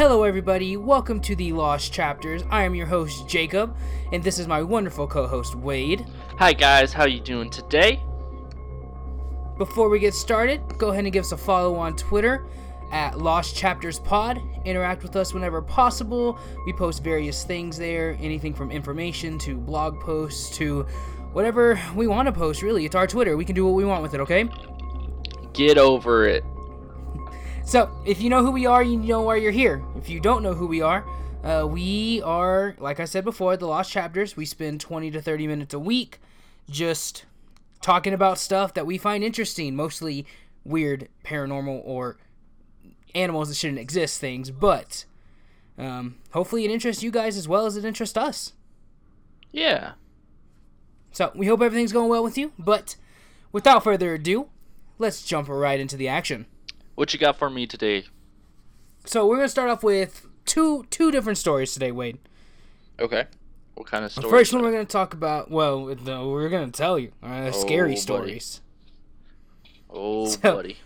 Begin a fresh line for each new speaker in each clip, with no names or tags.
Hello, everybody. Welcome to the Lost Chapters. I am your host, Jacob, and this is my wonderful co-host, Wayde.
Hi guys, how are you doing today?
Before we get started, go ahead and give us a follow on Twitter at Lost Chapters Pod. Interact with us whenever possible. We post various things there, anything from information to blog posts to whatever we want to post. Really, it's our Twitter. We can do what we want with it. Okay.
Get over it.
So, if you know who we are, you know why you're here. If you don't know who we are, uh, we are, like I said before, the Lost Chapters. We spend 20 to 30 minutes a week just talking about stuff that we find interesting, mostly weird, paranormal, or animals that shouldn't exist things. But um, hopefully, it interests you guys as well as it interests us.
Yeah.
So, we hope everything's going well with you. But without further ado, let's jump right into the action.
What you got for me today?
So we're gonna start off with two two different stories today, Wayde.
Okay. What kind of
The first one we're gonna talk about. Well, no, we're gonna tell you uh, scary
buddy.
stories.
Oh,
So-
buddy.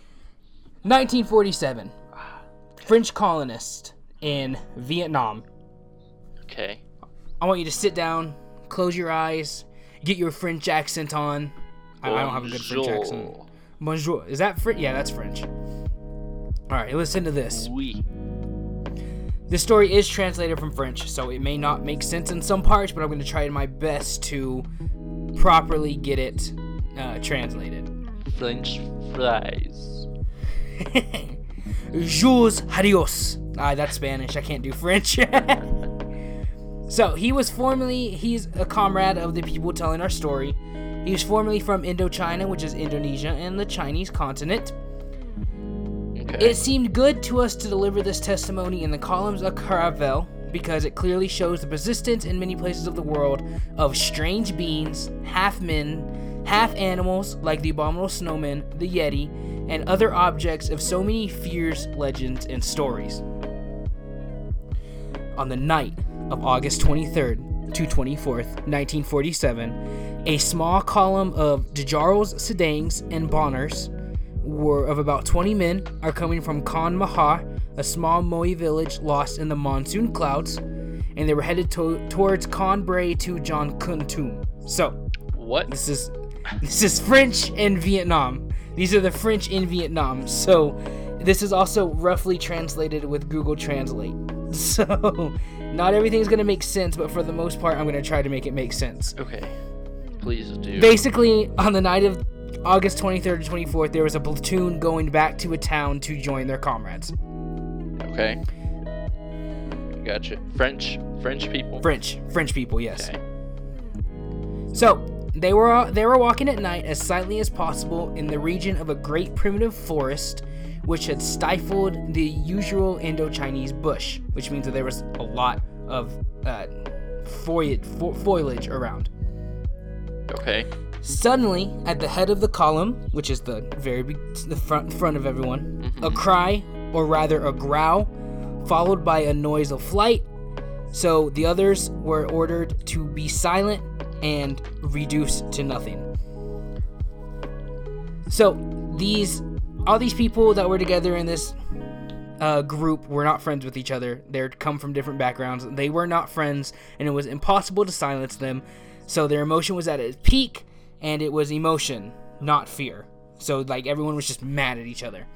1947, French colonist in Vietnam.
Okay.
I want you to sit down, close your eyes, get your French accent on. I, I don't have a good French accent.
Bonjour.
Is that French? Yeah, that's French. All right, listen to this.
Oui.
This story is translated from French, so it may not make sense in some parts, but I'm going to try my best to properly get it uh, translated.
French fries.
Jules Harios. Ah, that's Spanish. I can't do French. so he was formerly he's a comrade of the people telling our story. He was formerly from Indochina, which is Indonesia and the Chinese continent.
Okay.
It seemed good to us to deliver this testimony in the columns of Caravel because it clearly shows the persistence in many places of the world of strange beings, half men, half animals like the abominable snowman, the Yeti, and other objects of so many fears, legends, and stories. On the night of August 23rd to 24th, 1947, a small column of Djarls, Sedangs, and Bahnars were of about 20 men are coming from Khan Maha, a small Moe village lost in the monsoon clouds, and they were headed to- towards Khan Bray to John Kontum. So,
what?
this is this is French and Vietnam. These are the French in Vietnam. So, this is also roughly translated with Google Translate. So, not everything's going to make sense, but for the most part, I'm going to try to make it make sense.
Okay. Please do.
Basically, on the night of August 23rd to 24th, there was a platoon going back to a town to join their comrades.
okay. Gotcha. French. French people.
French, French people, yes.
Okay.
So they were they were walking at night as silently as possible in the region of a great primitive forest, which had stifled the usual Indo-Chinese bush, which means that there was a lot of uh, fo- foliage around.
Okay.
Suddenly, at the head of the column, which is the very big, the front front of everyone, a cry, or rather a growl, followed by a noise of flight. So the others were ordered to be silent and reduced to nothing. So these, all these people that were together in this uh, group were not friends with each other. They come from different backgrounds. They were not friends, and it was impossible to silence them. So their emotion was at its peak, and it was emotion, not fear. So like everyone was just mad at each other.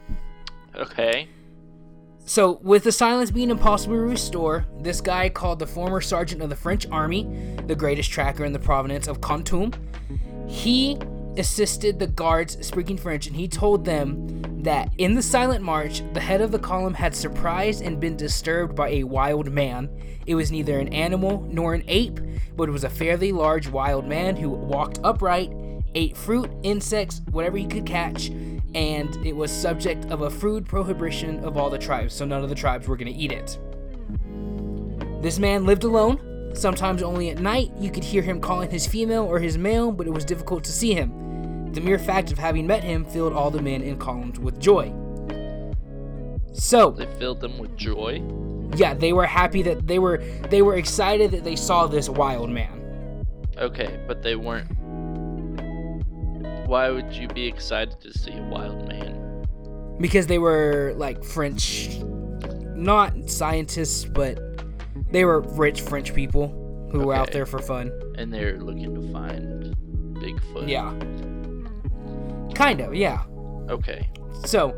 Okay.
So, with the silence being impossible to restore, this guy called the former sergeant of the French army, the greatest tracker in the province of Khartoum, he assisted the guards speaking French and he told them that in the silent march, the head of the column had surprised and been disturbed by a wild man. It was neither an animal nor an ape, but it was a fairly large wild man who walked upright, ate fruit, insects, whatever he could catch, and it was subject of a food prohibition of all the tribes, so none of the tribes were going to eat it. This man lived alone. Sometimes only at night you could hear him calling his female or his male, but it was difficult to see him. The mere fact of having met him filled all the men in columns with joy. So,
They filled them with joy.
yeah, they were happy that they were they were excited that they saw this wild man.
Okay, but they weren't. Why would you be excited to see a wild man?
because they were like French not scientists, but they were rich French people who were out there for fun.
And they're looking to find Bigfoot.
Yeah. Kind of, yeah.
Okay.
So,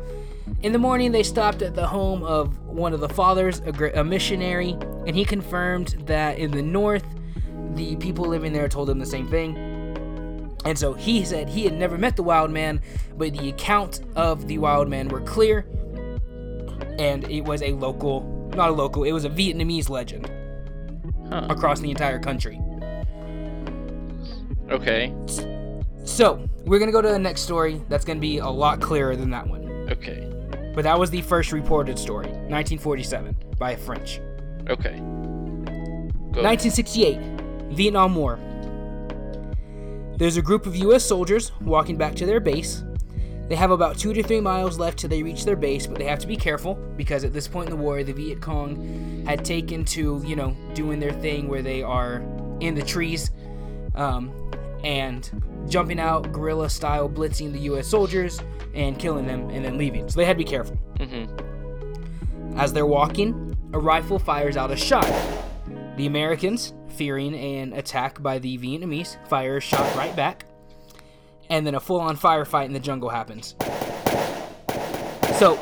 in the morning, they stopped at the home of one of the fathers, a, a missionary, and he confirmed that in the north, the people living there told him the same thing. And so he said he had never met the wild man, but the account of the wild man were clear, and it was a local, not a local, it was a Vietnamese legend
Huh.
across the entire country.
Okay.
So, we're gonna go to the next story that's gonna be a lot clearer than that one.
Okay.
But that was the first reported story, 1947, by a French.
Okay. Go.
1968, Vietnam War. There's a group of U.S. soldiers walking back to their base. They have about two to three miles left till they reach their base, but they have to be careful because at this point in the war, the Viet Cong had taken to, you know, doing their thing where they are in the trees um, and jumping out guerrilla style, blitzing the U.S. soldiers and killing them and then leaving. So they had to be careful.
Mm-hmm.
As they're walking, a rifle fires out a shot. The Americans, fearing an attack by the Vietnamese, fire a shot right back. And then a full on firefight in the jungle happens. So,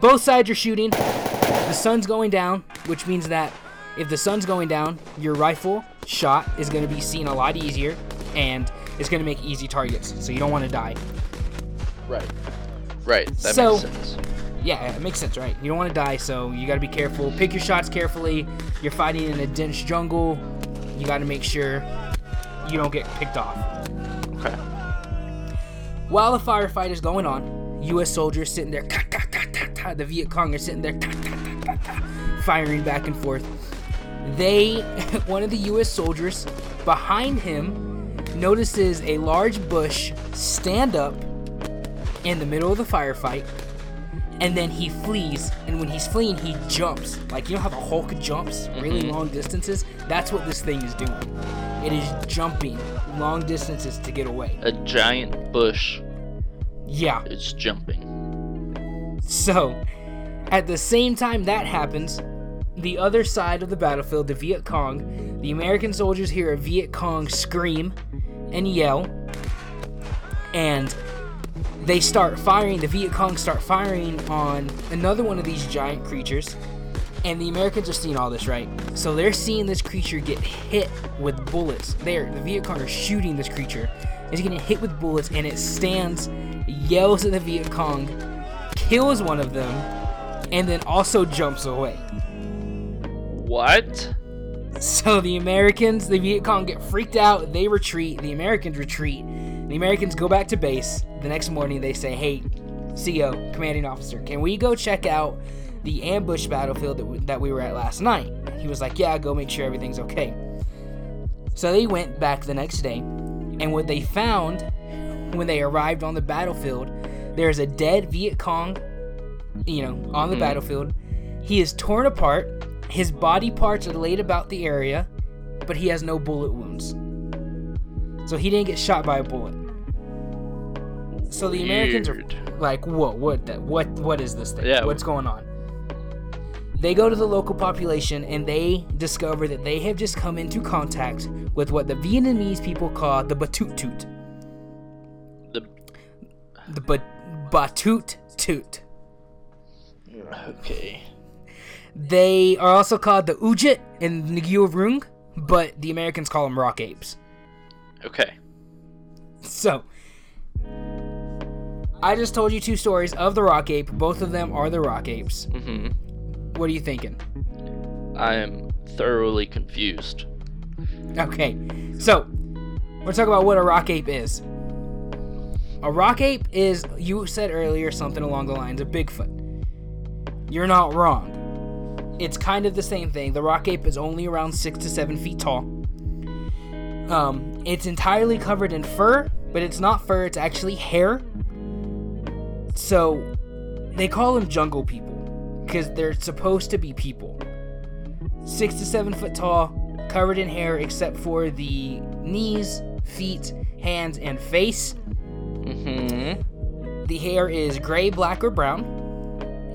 both sides are shooting. The sun's going down, which means that if the sun's going down, your rifle shot is going to be seen a lot easier and it's going to make easy targets. So, you don't want to die.
Right. Right. That
So-
makes sense.
Yeah, it makes sense, right? You don't want to die, so you got to be careful. Pick your shots carefully. You're fighting in a dense jungle. You got to make sure you don't get picked off.
Okay.
While the firefight is going on, U.S. soldiers sitting there, ka, ka, ka, ka, ka, the Viet Cong are sitting there, ka, ka, ka, ka, ka, firing back and forth. They, one of the U.S. soldiers behind him, notices a large bush stand up in the middle of the firefight, and then he flees. And when he's fleeing, he jumps. Like you know how the Hulk jumps really
Mhm.
long distances? That's what this thing is doing. It is jumping long distances to get away.
A giant bush
Yeah.
It's jumping.
So, at the same time that happens, the other side of the battlefield, the Viet Cong, the American soldiers hear a Viet Cong scream and yell, and they start firing. The Viet Cong start firing on another one of these giant creatures, and the Americans are seeing all this, right? So they're seeing this creature get hit with bullets. There, the Viet Cong are shooting this creature. It's getting hit with bullets, and it stands, yells at the Viet Cong, kills one of them, and then also jumps away.
What?
So the Americans, the Viet Cong get freaked out, they retreat, the Americans retreat. The Americans go back to base. The next morning they say, "Hey, CO, commanding officer, can we go check out the ambush battlefield that we, that we were at last night?" He was like, "Yeah, go make sure everything's okay." So they went back the next day, and what they found when they arrived on the battlefield, there's a dead Viet Cong, you know, on the
Mhm.
battlefield. He is torn apart. His body parts are laid about the area, but he has no bullet wounds. So he didn't get shot by a bullet. So the Americans are like, "Whoa, what? The, what? What is this thing?
Yeah.
What's going on?" They go to the local population and they discover that they have just come into contact with what the Vietnamese people call the Batutut.
The
The ba- Batut Toot.
okay.
They are also called the Ujit and Ngio Rung, but the Americans call them rock apes.
Okay.
So, I just told you two stories of the rock ape. Both of them are the rock apes.
Mm-hmm.
What are you thinking?
I am thoroughly confused.
Okay, so we're gonna about what a rock ape is. A rock ape is, you said earlier, something along the lines of Bigfoot. You're not wrong. It's kind of the same thing. The rock ape is only around six to seven feet tall. Um, it's entirely covered in fur, but it's not fur, it's actually hair. So they call them jungle people because they're supposed to be people. Six to seven foot tall, covered in hair except for the knees, feet, hands, and face.
Mm-hmm.
The hair is gray, black, or brown,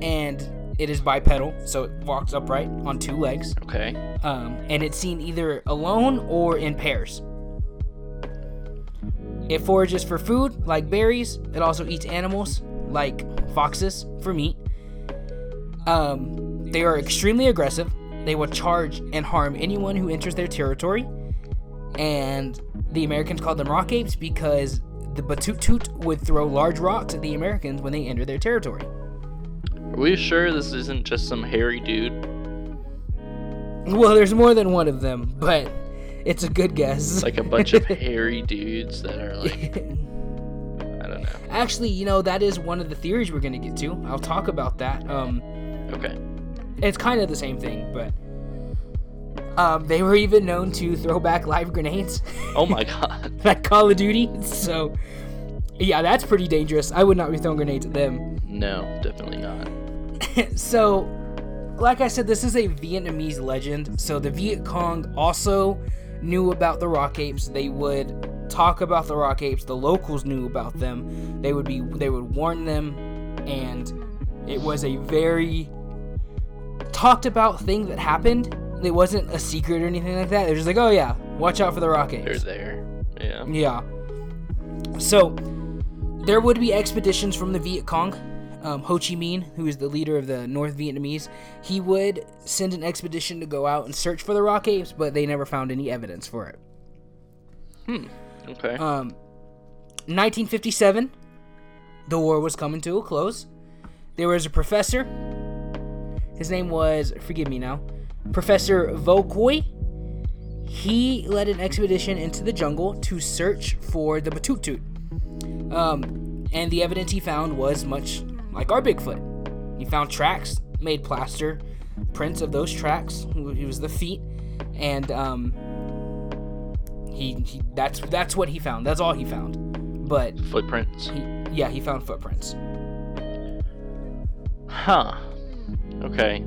and It is bipedal, so it walks upright on two legs,
Okay.
um, and it's seen either alone or in pairs. It forages for food, like berries. It also eats animals, like foxes, for meat. Um, they are extremely aggressive. They will charge and harm anyone who enters their territory. And the Americans called them rock apes because the Batutut would throw large rocks at the Americans when they enter their territory.
Are we sure this isn't just some hairy dude?
Well, there's more than one of them, but it's a good guess.
It's like a bunch of hairy dudes that are like, I don't know.
Actually, you know, that is one of the theories we're going to get to. I'll talk about that. Um,
Okay.
it's kind of the same thing, but um, they were even known to throw back live grenades,
Oh my god.
like Call of Duty. So, yeah, that's pretty dangerous. I would not be throwing grenades at them.
No, definitely not.
so, like I said, this is a Vietnamese legend. So the Viet Cong also knew about the rock apes. They would talk about the rock apes. The locals knew about them. They would be they would warn them, and it was a very talked about thing that happened. It wasn't a secret or anything like that. It was just like, oh yeah, watch out for the rock apes.
They're there. Yeah.
Yeah. So there would be expeditions from the Viet Cong. Um, Ho Chi Minh, who is the leader of the North Vietnamese, he would send an expedition to go out and search for the rock apes, but they never found any evidence for it.
Hmm. Okay.
Um, 1957, the war was coming to a close. There was a professor. His name was, forgive me now, Professor Vo Quy. He led an expedition into the jungle to search for the Batutut. Um, and the evidence he found was much like our Bigfoot. He found tracks made plaster, prints of those tracks. He was the feet, and um, he, he that's that's what he found. That's all he found. But
Footprints.
he, yeah, he found footprints.
Huh. Okay.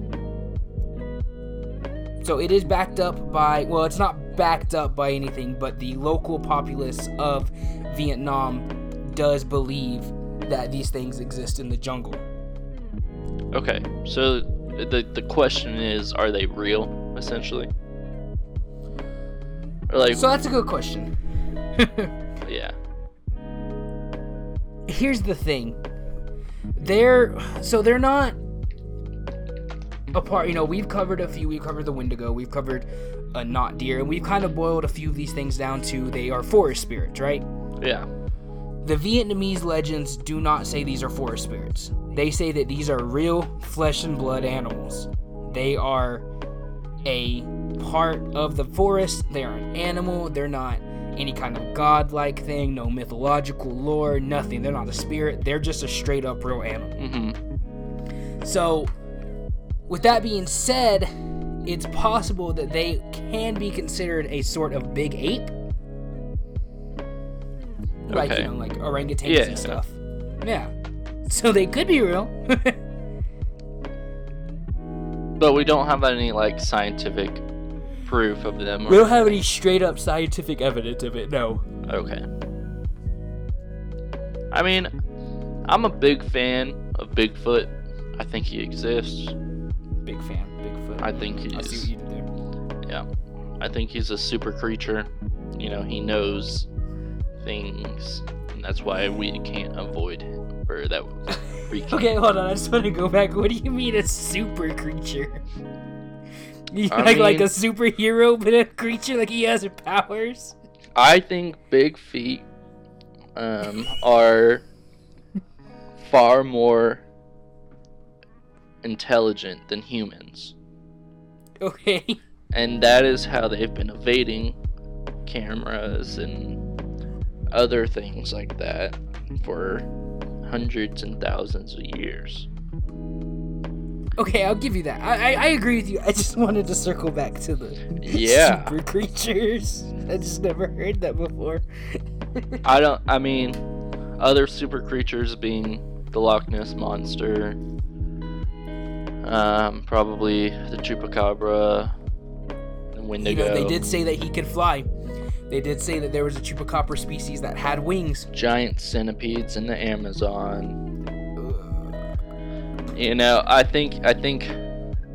So it is backed up by well, it's not backed up by anything, but the local populace of Vietnam does believe that these things exist in the jungle.
Okay. So the the question is, are they real? Essentially. Or like,
So that's a good question.
yeah.
Here's the thing. They're so they're not apart. You know, we've covered a few. We've covered the Wendigo. We've covered uh, a not deer, and we've kind of boiled a few of these things down to they are forest spirits, right?
Yeah.
The Vietnamese legends do not say these are forest spirits. They say that these are real flesh and blood animals. They are a part of the forest. They are an animal. They're not any kind of godlike thing, no mythological lore, nothing. They're not a spirit. They're just a straight up real animal.
Mm-hmm.
So, with that being said, it's possible that they can be considered a sort of big ape. Like,
Okay.
you know, like orangutans
Yeah.
and stuff. Yeah. So they could be real.
But we don't have any like scientific proof of them. or-
we don't have any straight up scientific evidence of it, no.
Okay. I mean, I'm a big fan of Bigfoot. I think he exists.
Big fan, Bigfoot.
I think he
I see
is.
what you did there.
Yeah. I think he's a super creature. You know, he knows things, and that's why we can't avoid him. Or that we can.
Okay, hold on. I just want to go back. What do you mean a super creature? You
I
like like a superhero, but a creature like he has powers?
I think big feet um, are far more intelligent than humans.
Okay.
And that is how they've been evading cameras and other things like that for hundreds and thousands of years.
Okay, I'll give you that. I, I, I agree with you. I just wanted to circle back to the
Yeah.
super creatures. I just never heard that before.
I don't, I mean, other super creatures being the Loch Ness Monster, um, probably the Chupacabra, the
You know, they did say that he could fly. They did say that there was a chupacabra species that had wings.
giant centipedes in the Amazon. You know, I think I think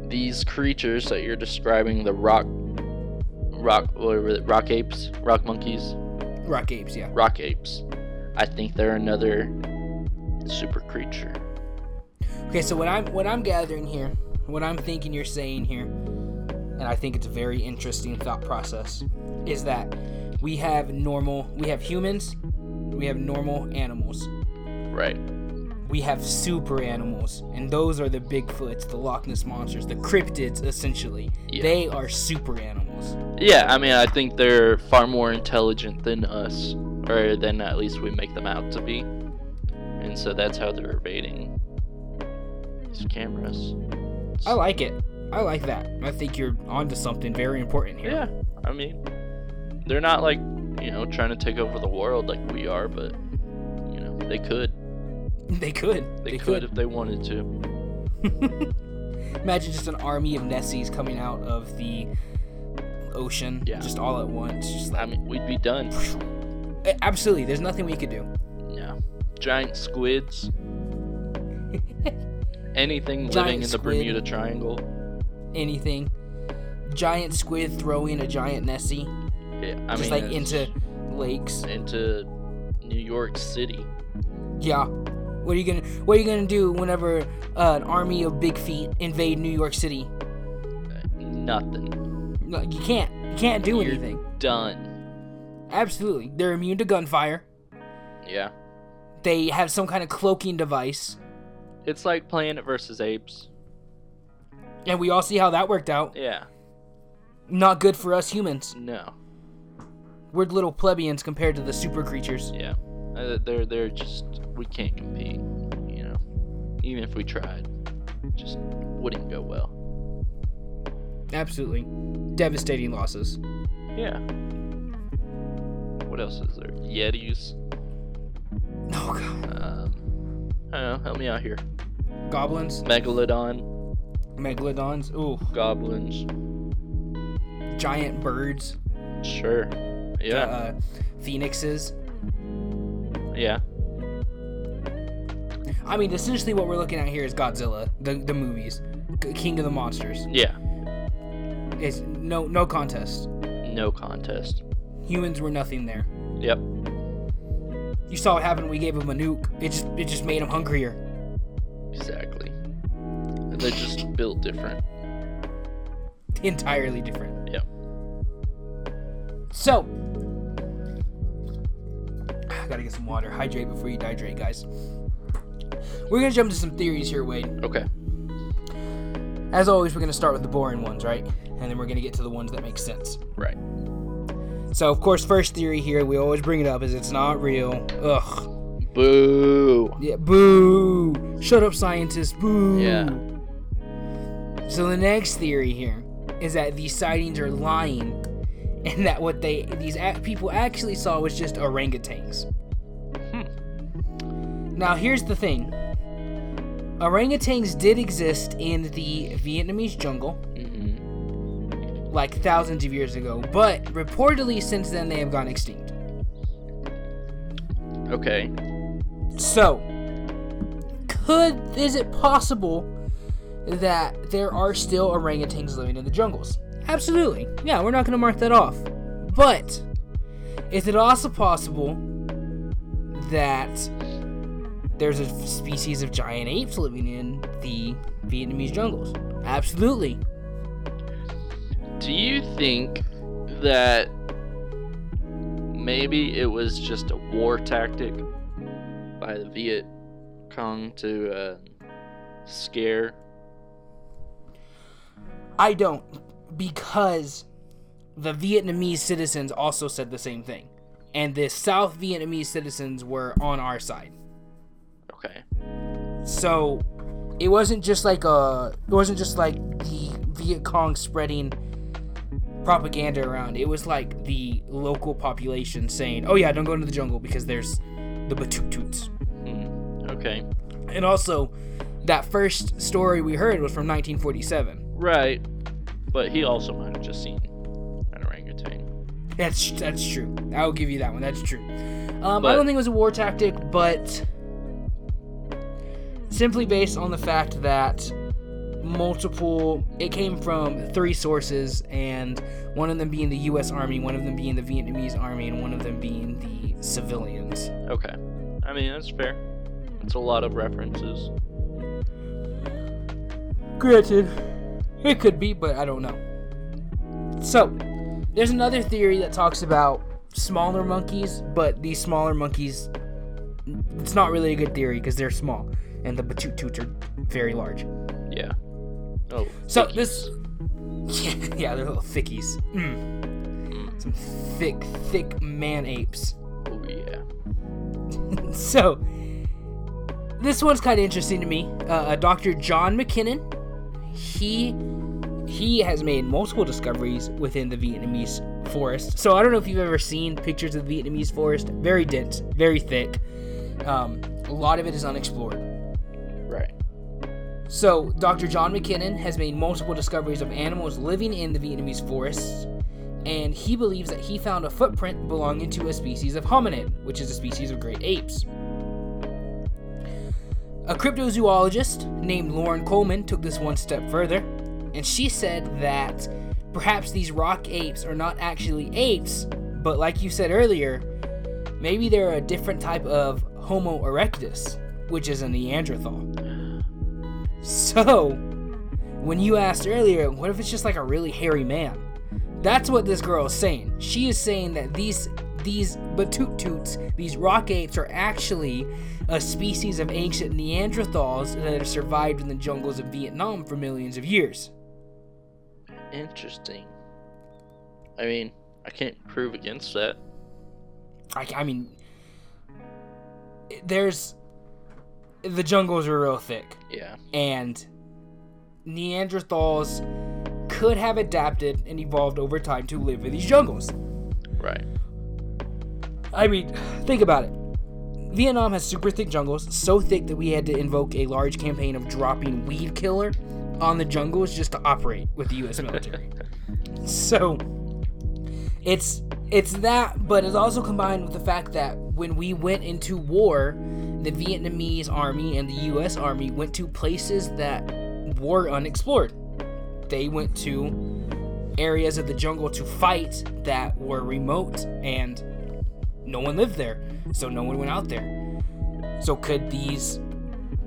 these creatures that you're describing, the rock, rock, what were it, rock apes, rock monkeys,
Rock apes, yeah.
rock apes. I think they're another super creature.
Okay, so what I'm what I'm gathering here, what I'm thinking you're saying here, and I think it's a very interesting thought process, is that we have normal, we have humans, we have normal animals,
Right.
we have super animals, and those are the Bigfoots, the Loch Ness monsters, the cryptids, essentially.
Yeah.
They are super animals.
Yeah, I mean, I think they're far more intelligent than us, or than at least we make them out to be. And so that's how they're evading these cameras.
I like it. I like that. I think you're onto something very important here.
Yeah, I mean, they're not like, you know, trying to take over the world like we are, but, you know, they could.
They could.
They, could, if they wanted to.
Imagine just an army of Nessies coming out of the ocean,
Yeah.
just all at once. Just like,
I mean, we'd be done.
Absolutely, there's nothing we could do.
Yeah. Giant squids. Anything
Giant
living in the
squid.
Bermuda Triangle.
Anything. Giant squid throwing a giant Nessie,
Yeah, I
just
mean,
like into lakes.
into New York City.
Yeah. What are you gonna What are you gonna do whenever uh, an army of big feet invade New York City?
Nothing.
No, you can't. You can't do
You're
anything.
Done.
Absolutely, they're immune to gunfire.
Yeah.
They have some kind of cloaking device,
It's like Planet versus Apes.
and we all see how that worked out.
Yeah.
Not good for us humans.
No.
We're little plebeians compared to the super creatures.
Yeah. Uh, they're they're just we can't compete. You know, even if we tried, just wouldn't go well.
Absolutely, devastating losses.
Yeah. What else is there? Yetis.
Oh god.
Um, I don't know. Help me out here.
Goblins,
Megalodon,
megalodons. Ooh,
goblins.
giant birds.
Sure. Yeah.
Uh, phoenixes.
yeah.
I mean, essentially, what we're looking at here is Godzilla, the the movies, King of the Monsters.
Yeah.
It's no no contest.
No contest.
Humans were nothing there.
Yep.
You saw what happened when we gave him a nuke. It just it just made him hungrier.
Exactly. They're just built different.
Entirely different.
Yep.
So, gotta get some water. Hydrate before you dehydrate, guys. We're gonna jump to some theories here, Wayde.
Okay.
As always, we're gonna start with the boring ones, right? And then we're gonna get to the ones that make sense.
Right.
So, of course, first theory here, we always bring it up, is it's not real. Ugh.
Boo.
Yeah, boo. Shut up, scientists. Boo.
Yeah.
So the next theory here is that these sightings are lying, and that what they these people actually saw was just orangutans. Now here's the thing: orangutans did exist in the Vietnamese jungle
hmm
like thousands of years ago, but reportedly since then they have gone extinct.
Okay.
So, could is it possible that there are still orangutans living in the jungles? Absolutely. Yeah, we're not going to mark that off. But is it also possible that there's a species of giant apes living in the Vietnamese jungles? Absolutely.
Do you think that maybe it was just a war tactic by the Viet Cong to uh, scare?
I don't because the Vietnamese citizens also said the same thing. And the South Vietnamese citizens were on our side.
Okay.
So it wasn't just like a it wasn't just like the Viet Cong spreading propaganda around. It was like the local population saying, "Oh yeah, don't go into the jungle because there's the Batututs."
Hmm. Okay.
And also, that first story we heard was from 1947.
Right. But he also might have just seen an orangutan.
That's that's true. I will give you that one. That's true. Um, I don't think it was a war tactic, but simply based on the fact that multiple it came from three sources and one of them being the US Army, one of them being the Vietnamese Army and one of them being the civilians.
Okay. I mean, that's fair. It's a lot of references.
Granted, it could be, but I don't know. So, there's another theory that talks about smaller monkeys, but these smaller monkeys, it's not really a good theory because they're small, and the Batututs are very large.
Yeah. Oh.
So
thickies.
this, yeah, they're little thickies. Mm.
Mm.
Some thick, thick man apes.
Oh yeah.
so this one's kind of interesting to me. Uh, uh, Dr. John MacKinnon, he he has made multiple discoveries within the Vietnamese forest. So I don't know if you've ever seen pictures of the Vietnamese forest. Very dense, very thick. Um, a lot of it is unexplored. So, Dr. John MacKinnon has made multiple discoveries of animals living in the Vietnamese forests, and he believes that he found a footprint belonging to a species of hominid, which is a species of great apes. A cryptozoologist named Loren Coleman took this one step further, and she said that perhaps these rock apes are not actually apes, but like you said earlier, maybe they're a different type of Homo erectus, which is a Neanderthal. So, when you asked earlier, what if it's just like a really hairy man? That's what this girl is saying. She is saying that these these Batututs, these rock apes, are actually a species of ancient Neanderthals that have survived in the jungles of Vietnam for millions of years.
Interesting. I mean, I can't prove against that.
I, I mean, there's the jungles are real thick.
Yeah.
and Neanderthals could have adapted and evolved over time to live in these jungles.
Right.
I mean, think about it. Vietnam has super thick jungles, so thick that we had to invoke a large campaign of dropping weed killer on the jungles just to operate with the US military. so it's it's that, but it's also combined with the fact that when we went into war, the Vietnamese army and the US army went to places that were unexplored. They went to areas of the jungle to fight that were remote and no one lived there. So no one went out there. So could these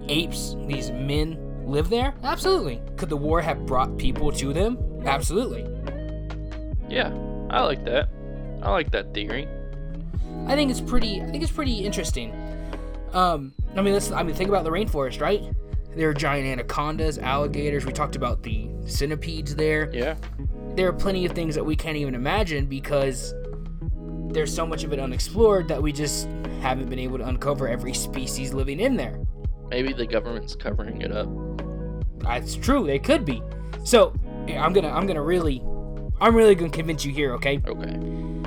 apes, these men live there? Absolutely. Could the war have brought people to them? Absolutely.
Yeah. I like that. I like that theory.
I think it's pretty. I think it's pretty interesting. Um, I mean, let's. I mean, think about the rainforest, right? There are giant anacondas, alligators. We talked about the centipedes there.
Yeah.
There are plenty of things that we can't even imagine because there's so much of it unexplored that we just haven't been able to uncover every species living in there.
Maybe the government's covering it up.
That's true. They could be. So I'm gonna. I'm gonna really. I'm really gonna convince you here. Okay.
Okay.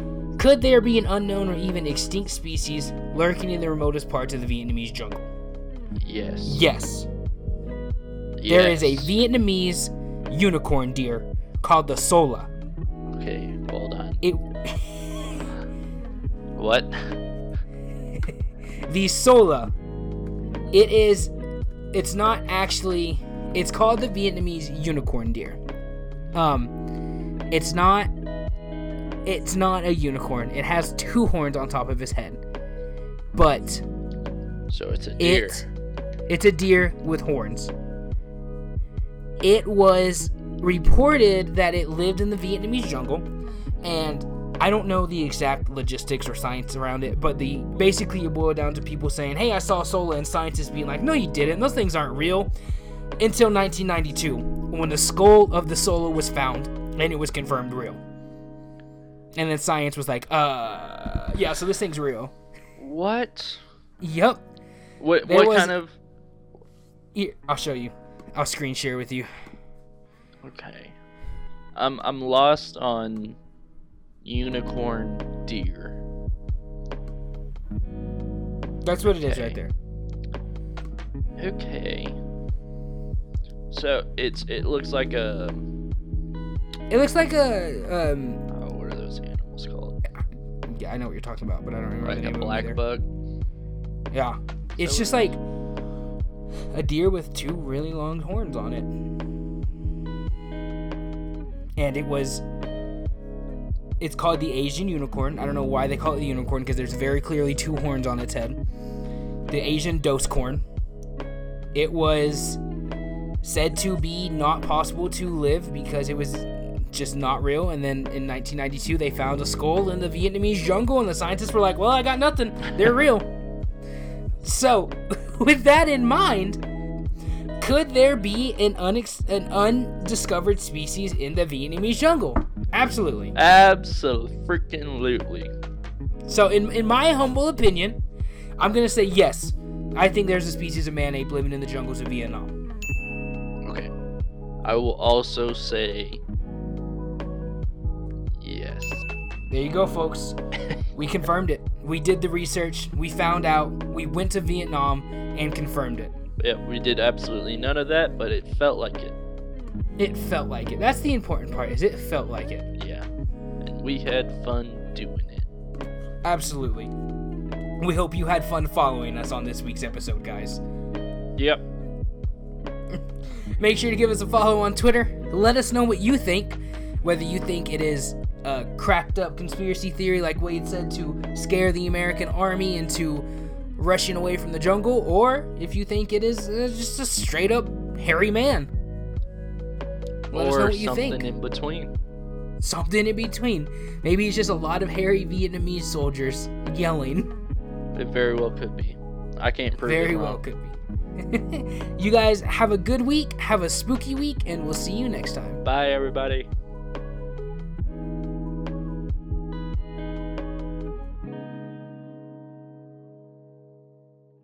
Could there be an unknown or even extinct species lurking in the remotest parts of the Vietnamese jungle?
Yes.
Yes. yes. There is a Vietnamese unicorn deer called the Saola.
Okay, hold on.
It
What?
the Saola. It is it's not actually it's called the Vietnamese unicorn deer. Um it's not it's not a unicorn. It has two horns on top of his head. But
So it's a deer.
It, it's a deer with horns. It was reported that it lived in the Vietnamese jungle, and I don't know the exact logistics or science around it, but the basically it boiled down to people saying, "Hey, I saw Saola," and scientists being like, "No, you didn't. Those things aren't real." Until 1992, when the skull of the Saola was found, and it was confirmed real. And then science was like, "Uh, yeah, so this thing's real."
What?
Yep.
What? What
was-
kind of?
Here, I'll show you. I'll screen share with you.
Okay. I'm I'm lost on unicorn deer.
That's what it is right there.
Okay. So it's it looks like a
It looks like a um. Yeah, I know what you're talking about, but I don't remember
Like
the
a black bug.
Yeah, it's
So-
just like a deer with two really long horns on it. And it was it's called the Asian unicorn. I don't know why they call it the unicorn because there's very clearly two horns on its head. The Asian doescorn. It was said to be not possible to live because it was just not real. And then in 1992, they found a skull in the Vietnamese jungle, and the scientists were like, "Well, I got nothing. They're real." so, with that in mind, could there be an, unex- an undiscovered species in the Vietnamese jungle? Absolutely.
Absolutely. Freaking literally.
So, in, in my humble opinion, I'm going to say yes. I think there's a species of man ape living in the jungles of Vietnam.
Okay. I will also say
There you go, folks. we confirmed it. We did the research. We found out. We went to Vietnam and confirmed it.
Yeah, we did absolutely none of that, but it felt like it.
It felt like it. That's the important part. Is it felt like it?
Yeah. And we had fun doing it.
Absolutely. We hope you had fun following us on this week's episode, guys.
Yep.
Make sure to give us a follow on Twitter. Let us know what you think. Whether you think it is a cracked up conspiracy theory, like Wayde said, to scare the American army into rushing away from the jungle, or if you think it is uh, just a straight up hairy man. Let
or
us know what you
something in between.
Something in between. Maybe it's just a lot of hairy Vietnamese soldiers yelling.
It very well could be. I can't prove
Very
it
Very
well
could be. you guys have a good week, have a spooky week, and we'll see you next time.
Bye, everybody.